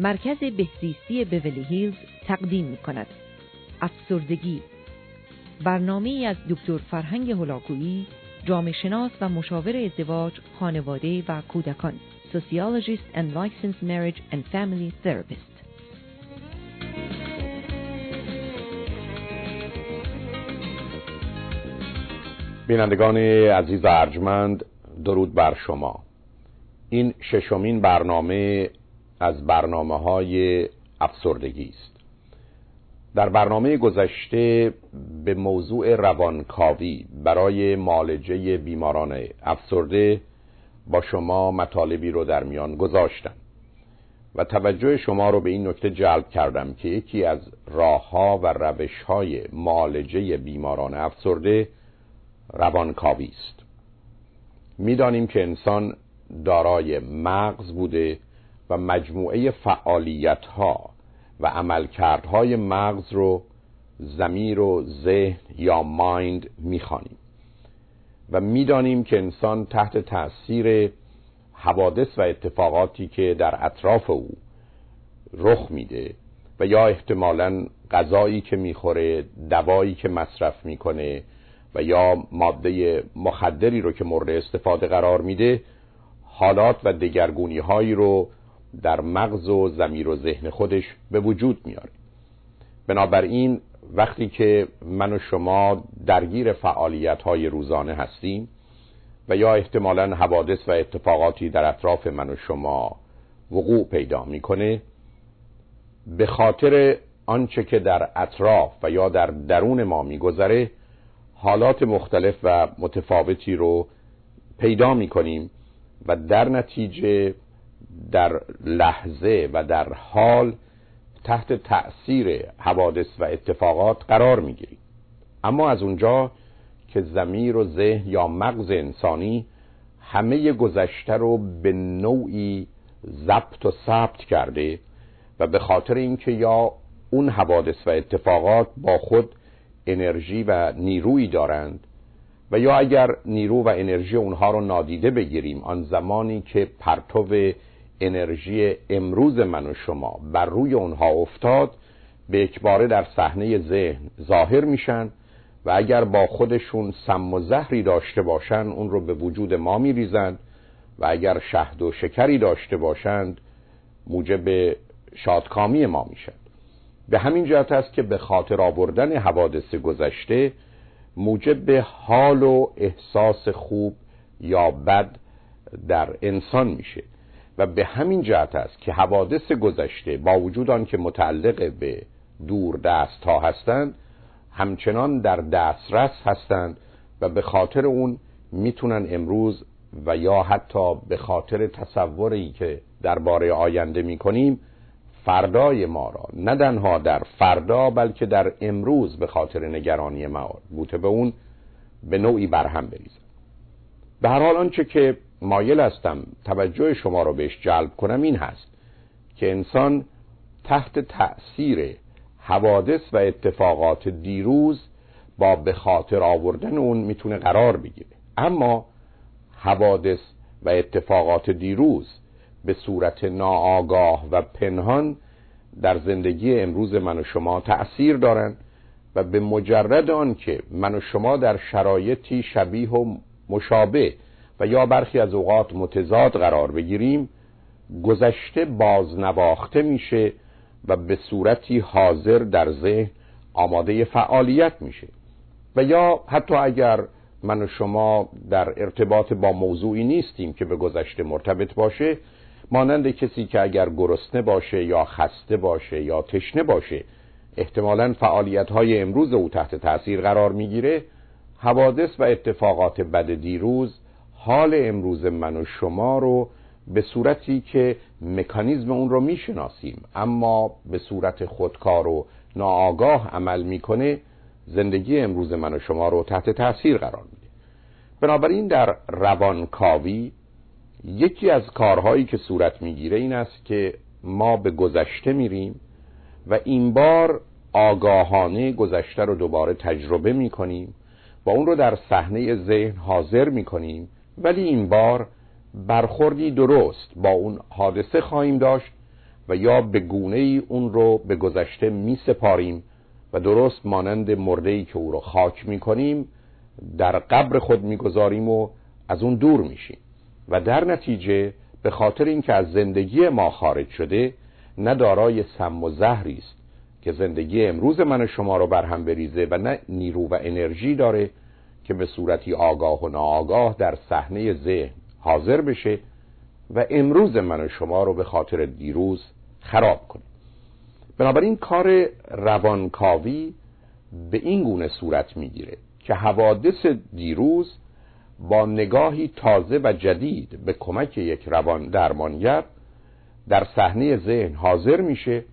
مرکز بهزیستی بیولی هیلز تقدیم می کند. افسردگی. برنامه از دکتر فرهنگ هلاکویی جامعه شناس و مشاور ازدواج، خانواده و کودکان. Sociologist and Licensed Marriage and Family Therapist. بینندگان عزیز ارجمند درود بر شما. این ششمین برنامه از برنامه های افسردگی است. در برنامه گذشته به موضوع روانکاوی برای معالجه بیماران افسرده با شما مطالبی رو در میان گذاشتم و توجه شما رو به این نکته جلب کردم که یکی از راهها و روشهای معالجه بیماران افسرده روانکاوی است. می‌دانیم که انسان دارای مغز بوده و مجموعه فعالیت ها و عملکردهای مغز رو زمیر و ذهن یا مایند می‌خوانیم. و می‌دانیم که انسان تحت تاثیر حوادث و اتفاقاتی که در اطراف او رخ میده و یا احتمالا غذایی که می‌خوره دوایی که مصرف می‌کنه و یا ماده مخدری رو که مورد استفاده قرار میده حالات و دگرگونی هایی رو در مغز و زمیر و ذهن خودش به وجود میاره. بنابراین وقتی که من و شما درگیر فعالیت های روزانه هستیم و یا احتمالا حوادث و اتفاقاتی در اطراف من و شما وقوع پیدا می‌کنه به خاطر آنچه که در اطراف و یا در درون ما میگذره حالات مختلف و متفاوتی رو پیدا می‌کنیم و در نتیجه در لحظه و در حال تحت تأثیر حوادث و اتفاقات قرار می‌گیریم. اما از اونجا که زمیر و ذهن یا مغز انسانی همه گذشته رو به نوعی ضبط و ثبت کرده و به خاطر اینکه یا اون حوادث و اتفاقات با خود انرژی و نیرویی دارند و یا اگر نیرو و انرژی اونها رو نادیده بگیریم آن زمانی که پرتو انرژی امروز من و شما بر روی اونها افتاد به اکباره در صحنه ذهن ظاهر میشن و اگر با خودشون سم و زهری داشته باشند اون رو به وجود ما میریزند و اگر شهد و شکری داشته باشند موجب شادکامی ما میشن. به همین جهت است که به خاطر آوردن حوادث گذشته موجب حال و احساس خوب یا بد در انسان میشه. و به همین جهت است که حوادث گذشته با وجود آن که متعلق به دور دست ها هستند همچنان در دسترس هستند و به خاطر اون می‌تونن امروز و یا حتی به خاطر تصوری که درباره آینده می‌کنیم فردای ما را نه تنها در فردا بلکه در امروز به خاطر نگرانی ما بوته به اون به نوعی برهم بریزن به هر حال آنچه که مایل هستم توجه شما را بهش جلب کنم این هست که انسان تحت تأثیر حوادث و اتفاقات دیروز با به خاطر آوردن اون می‌تونه قرار بگیره. اما حوادث و اتفاقات دیروز به صورت ناآگاه و پنهان در زندگی امروز من و شما تأثیر دارند و به مجرد آن که من و شما در شرایطی شبیه و مشابه و یا برخی از اوقات متضاد قرار بگیریم گذشته بازنواخته میشه و به صورتی حاضر در ذهن آماده فعالیت میشه. و یا حتی اگر من و شما در ارتباط با موضوعی نیستیم که به گذشته مرتبط باشه مانند کسی که اگر گرسنه باشه یا خسته باشه یا تشنه باشه احتمالا فعالیت های امروز او تحت تاثیر قرار می‌گیره حوادث و اتفاقات بد دیروز حال امروز من و شما رو به صورتی که مکانیزم اون رو می‌شناسیم اما به صورت خودکار و ناآگاه عمل می‌کنه زندگی امروز من و شما رو تحت تاثیر قرار میده. بنابراین در روانکاوی یکی از کارهایی که صورت می‌گیره این است که ما به گذشته میریم و این بار آگاهانه گذشته رو دوباره تجربه می‌کنیم و اون رو در صحنه ذهن حاضر می‌کنیم ولی این بار برخوردی درست با اون حادثه خواهیم داشت و یا به گونه ای اون رو به گذشته می سپاریم و درست مانند مرده که او رو خاک می کنیم در قبر خود می‌گذاریم و از اون دور میشیم. و در نتیجه به خاطر اینکه از زندگی ما خارج شده نه دارای سم و زهری است که زندگی امروز من و شما رو برهم بریزه و نه نیرو و انرژی داره که به صورتی آگاه و ناآگاه در صحنه ذهن حاضر بشه و امروز من و شما رو به خاطر دیروز خراب کنه. بنابراین کار روانکاوی به این گونه صورت می‌گیره که حوادث دیروز با نگاهی تازه و جدید به کمک یک روان درمانگر در صحنه ذهن حاضر میشه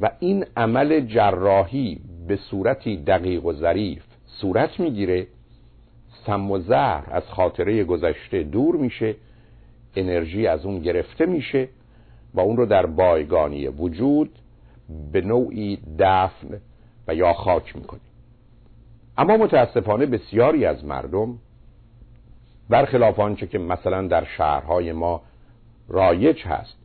و این عمل جراحی به صورتی دقیق و ظریف صورت می‌گیره سم و زهر از خاطره گذشته دور میشه انرژی از اون گرفته میشه و اون رو در بایگانی وجود به نوعی دفن و یا خاک می‌کنه. اما متاسفانه بسیاری از مردم برخلاف آنچه که مثلا در شهرهای ما رایج هست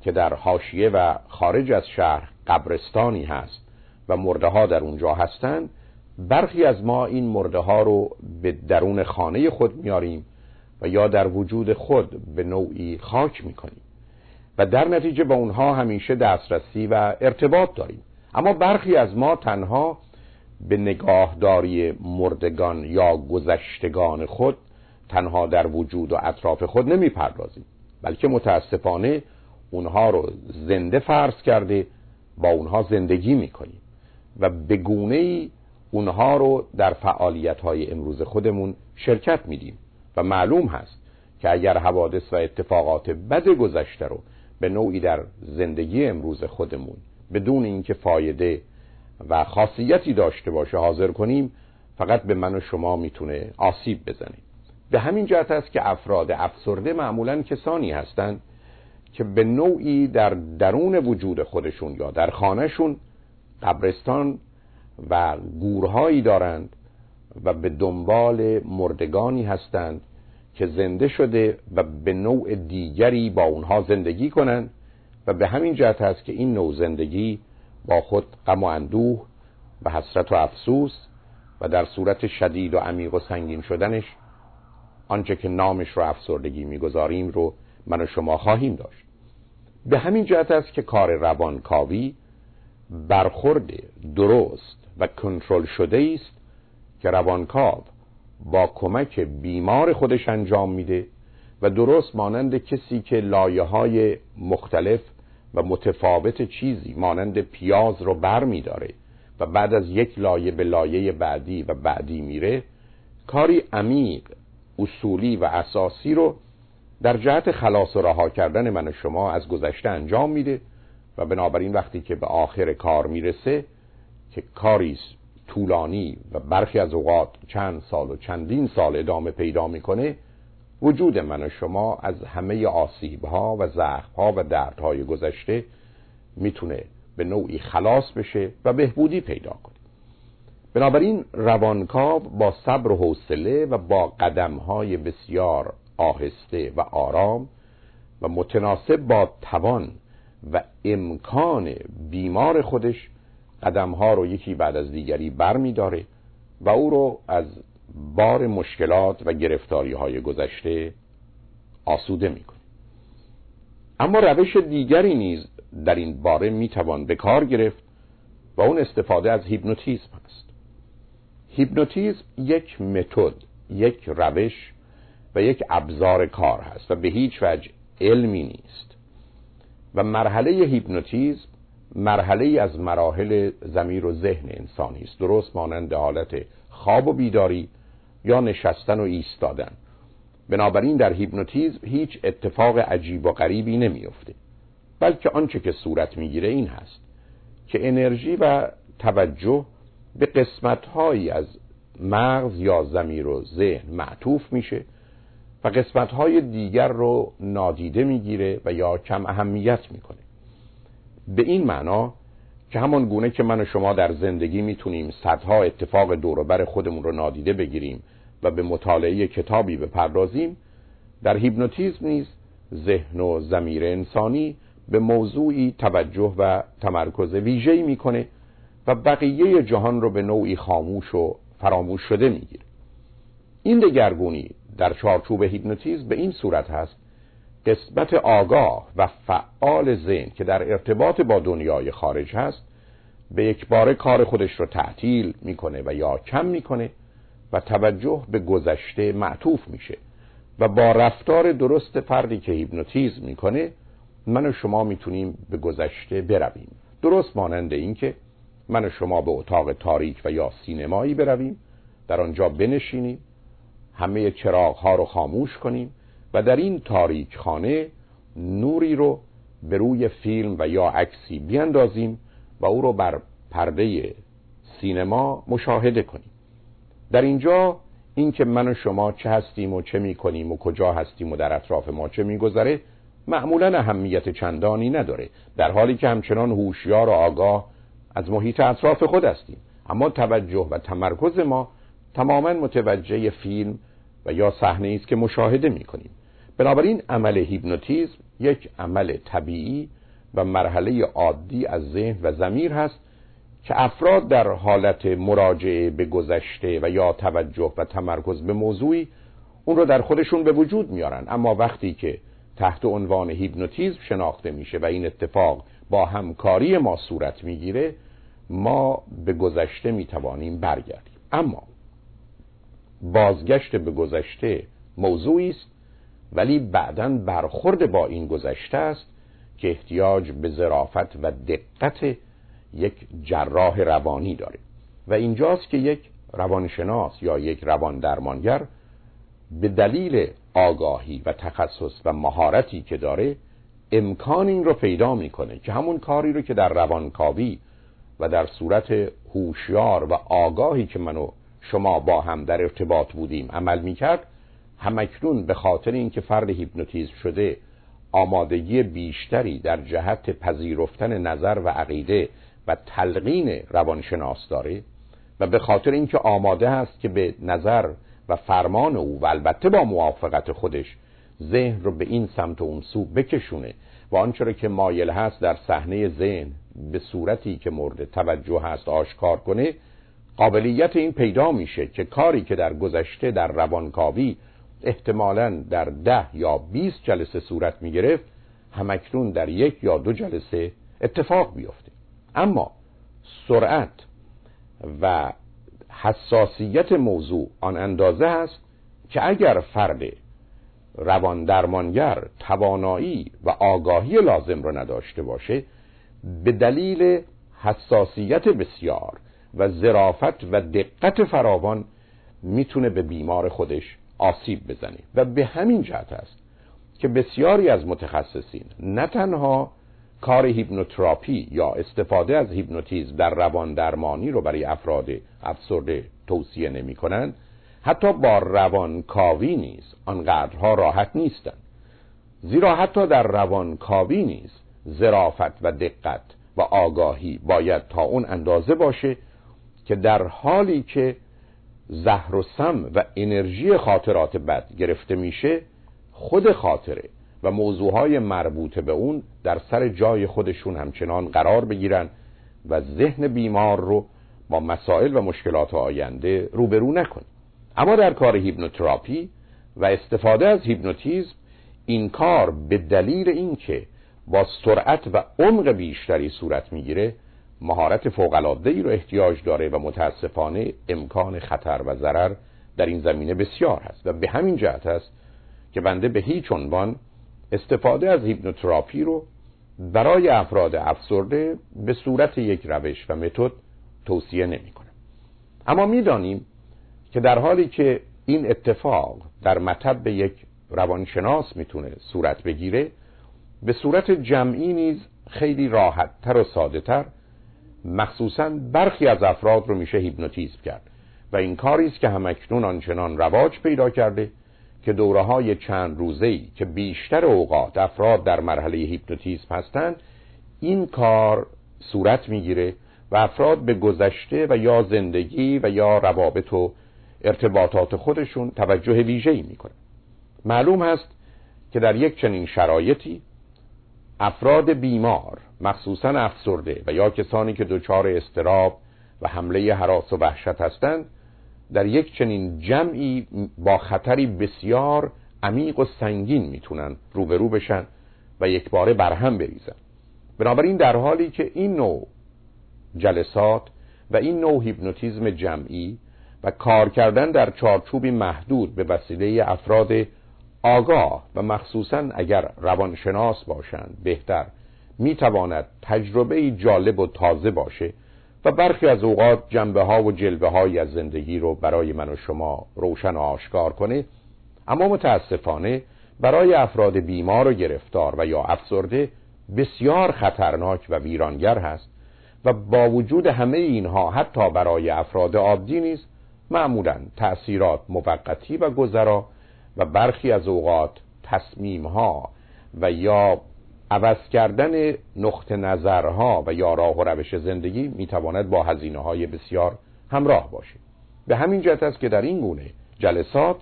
که در حاشیه و خارج از شهر قبرستانی هست و مرده ها در اونجا هستند برخی از ما این مرده ها رو به درون خانه خود میاریم و یا در وجود خود به نوعی خاک می‌کنیم و در نتیجه با اونها همیشه دسترسی و ارتباط داریم. اما برخی از ما تنها به نگاهداری مردگان یا گذشتگان خود تنها در وجود و اطراف خود نمی پردازیم بلکه متاسفانه اونها رو زنده فرض کرده با اونها زندگی می‌کنیم و به گونه ای اونها رو در فعالیت های امروز خودمون شرکت میدیم. و معلوم هست که اگر حوادث و اتفاقات بد گذشته رو به نوعی در زندگی امروز خودمون بدون اینکه فایده و خاصیتی داشته باشه حاضر کنیم فقط به من و شما می‌تونه آسیب بزنه. به همین جهت است که افراد افسرده معمولا کسانی هستند که به نوعی در درون وجود خودشون یا در خانهشون قبرستان و گورهایی دارند و به دنبال مردگانی هستند که زنده شده و به نوع دیگری با اونها زندگی کنند و به همین جهت است که این نوع زندگی با خود غم و اندوه و حسرت و افسوس و در صورت شدید و عمیق و سنگین شدنش آنچه که نامش رو افسردگی می‌گذاریم رو من و شما خواهیم داشت. به همین جهت است که کار روانکاوی برخورد درست و کنترل شده است که روانکاو با کمک بیمار خودش انجام میده و درست مانند کسی که لایه های مختلف و متفاوت چیزی مانند پیاز رو بر میداره و بعد از یک لایه به لایه بعدی و بعدی میره کاری عمیق اصولی و اساسی رو در جهت خلاص و رها کردن من و شما از گذشته انجام میده و بنابراین وقتی که به آخر کار می‌رسه که کاری طولانی و برخی از اوقات چند سال و چندین سال ادامه پیدا می‌کنه وجود من و شما از همه آسیب ها و زخم ها و دردهای گذشته می‌تونه به نوعی خلاص بشه و بهبودی پیدا کنه. بنابراین روانکاو با صبر و حوصله و با قدم های بسیار آهسته و آرام و متناسب با توان و امکان بیمار خودش قدم ها رو یکی بعد از دیگری بر می داره و او رو از بار مشکلات و گرفتاری های گذشته آسوده می‌کنه. اما روش دیگری نیز در این باره می‌توان به کار گرفت و اون استفاده از هیپنوتیزم هست هیپنوتیزم یک متد یک روش و یک ابزار کار هست و به هیچ وجه علمی نیست. و مرحله هیپنوتیزم مرحله از مراحل زمیر و ذهن انسانی است. درست مانند حالت خواب و بیداری یا نشستن و ایستادن. بنابراین در هیپنوتیزم هیچ اتفاق عجیب و غریبی نمیافته بلکه آنچه که صورت می‌گیره این هست که انرژی و توجه به قسمتهایی از مغز یا زمیر و ذهن معطوف میشه و قسمتهای دیگر رو نادیده می‌گیره و یا کم اهمیت می‌کنه. به این معنا که همان گونه که من و شما در زندگی می‌تونیم صدها اتفاق دوروبر خودمون رو نادیده بگیریم و به مطالعه کتابی بپردازیم در هیپنوتیزم نیز ذهن و زمیر انسانی به موضوعی توجه و تمرکز ویژه‌ای می‌کنه و بقیه جهان رو به نوعی خاموش و فراموش شده می‌گیره. این دگرگونی در چارچوب هیپنوتیزم به این صورت هست. قسمت آگاه و فعال ذهن که در ارتباط با دنیای خارج هست به یک بار کار خودش رو تعطیل می‌کنه و یا کم می‌کنه و توجه به گذشته معطوف میشه. و با رفتار درست فردی که هیپنوتیزم می‌کنه من و شما می‌تونیم به گذشته برویم. درست مانند اینکه من و شما به اتاق تاریک و یا سینمایی برویم در آنجا بنشینیم همه چراغ ها رو خاموش کنیم و در این تاریک خانه نوری رو به روی فیلم و یا عکسی بیاندازیم و او رو بر پرده سینما مشاهده کنیم. در اینجا اینکه من و شما چه هستیم و چه می‌کنیم و کجا هستیم و در اطراف ما چه میگذره معمولا اهمیت چندانی نداره. در حالی که همچنان هوشیار و آگاه از محیط اطراف خود هستیم. اما توجه و تمرکز ما تماما متوجه فیلم و یا صحنه است که مشاهده می‌کنیم. بنابراین عمل هیپنوتیزم یک عمل طبیعی و مرحله عادی از ذهن و زمیر هست که افراد در حالت مراجعه به گذشته و یا توجه و تمرکز به موضوعی اون رو در خودشون به وجود میارن. اما وقتی که تحت عنوان هیپنوتیزم شناخته میشه و این اتفاق با همکاری ما صورت می‌گیره ما به گذشته می‌توانیم برگردیم. اما بازگشت به گذشته موضوعی است ولی بعدا برخورد با این گذشته است که احتیاج به ظرافت و دقت یک جراح روانی داره. و اینجاست که یک روانشناس یا یک روان درمانگر به دلیل آگاهی و تخصص و مهارتی که داره امکان این رو پیدا می‌کنه که همون کاری رو که در روانکاوی و در صورت هوشیار و آگاهی که منو شما با هم در ارتباط بودیم عمل می‌کرد همکنون به خاطر اینکه فرد هیپنوتیزم شده آمادگی بیشتری در جهت پذیرفتن نظر و عقیده و تلقین روانشناس داره و به خاطر اینکه آماده هست که به نظر و فرمان او و البته با موافقت خودش ذهن رو به این سمت و اون سو بکشونه و آنچه که مایل هست در صحنه ذهن به صورتی که مورد توجه هست آشکار کنه قابلیت این پیدا میشه که کاری که در گذشته در روانکاوی احتمالا در ده یا بیست جلسه صورت می‌گرفت همکنون در یک یا دو جلسه اتفاق بیفته. اما سرعت و حساسیت موضوع آن اندازه است که اگر فرد روان درمانگر توانایی و آگاهی لازم را نداشته باشه به دلیل حساسیت بسیار و ظرافت و دقت فراوان می‌تونه به بیمار خودش آسیب بزنه. و به همین جهت است که بسیاری از متخصصین نه تنها کار هیپنوتراپی یا استفاده از هیپنوتیزم در روان درمانی رو برای افراد افسرده توصیه نمی کنند حتی با روان کاوی نیز آنقدرها راحت نیستند. زیرا حتی در روان کاوی نیز ظرافت و دقت و آگاهی باید تا اون اندازه باشه که در حالی که زهر و سم و انرژی خاطرات بد گرفته میشه خود خاطره و موضوعهای مربوط به اون در سر جای خودشون همچنان قرار بگیرن و ذهن بیمار رو با مسائل و مشکلات آینده روبرو نکنه اما در کار هیپنوتراپی و استفاده از هیپنوتیزم این کار به دلیل اینکه با سرعت و عمق بیشتری صورت می‌گیره مهارت فوق‌العاده‌ای رو احتیاج داره و متاسفانه امکان خطر و ضرر در این زمینه بسیار هست و به همین جهت است که بنده به هیچ عنوان استفاده از هیپنوتراپی رو برای افراد افسرده به صورت یک روش و متد توصیه نمی کنم اما می‌دانیم که در حالی که این اتفاق در مطب یک روانشناس می‌تونه صورت بگیره به صورت جمعی نیز خیلی راحت تر و ساده تر مخصوصا برخی از افراد رو میشه هیپنوتیزم کرد و این کاری است که همکنون آنچنان رواج پیدا کرده که دوره های چند روزه که بیشتر اوقات افراد در مرحله هیپنوتیزم هستند این کار صورت می‌گیره و افراد به گذشته و یا زندگی و یا روابط و ارتباطات خودشون توجه ویژه‌ای می‌کنه معلوم هست که در یک چنین شرایطی افراد بیمار مخصوصا افسرده و یا کسانی که دچار استراب و حمله حراس و وحشت هستند در یک چنین جمعی با خطری بسیار عمیق و سنگین می‌تونن روبرو بشن و یک باره برهم بریزن. بنابراین در حالی که این نوع جلسات و این نوع هیپنوتیزم جمعی و کار کردن در چارچوبی محدود به وسیله افراد آگاه و مخصوصا اگر روانشناس باشند بهتر می‌تواند تجربه جالب و تازه باشه و برخی از اوقات جنبه ها و جلبه های از زندگی رو برای من و شما روشن و آشکار کنه اما متاسفانه برای افراد بیمار و گرفتار و یا افسرده بسیار خطرناک و ویرانگر هست و با وجود همه اینها حتی برای افراد عادی نیز معمولا تأثیرات موقتی و گذرا و برخی از اوقات تصمیم ها و یا عوض کردن نقط نظرها و یا راه و روش زندگی می‌تواند با هزینه های بسیار همراه باشه به همین جهت است که در این گونه جلسات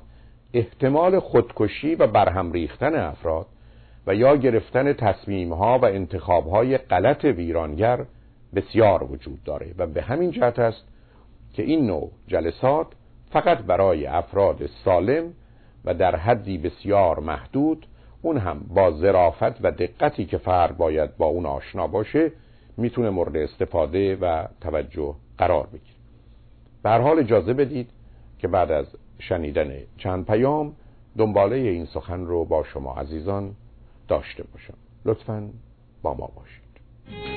احتمال خودکشی و برهم ریختن افراد و یا گرفتن تصمیم ها و انتخاب های غلط ویرانگر بسیار وجود داره و به همین جهت است که این نوع جلسات فقط برای افراد سالم و در حدی بسیار محدود اون هم با ظرافت و دقتی که فرد باید با اون آشنا باشه می‌تونه مورد استفاده و توجه قرار بگیره. به هر حال اجازه بدید که بعد از شنیدن چند پیام دنباله این سخن رو با شما عزیزان داشته باشم. لطفا با ما باشید.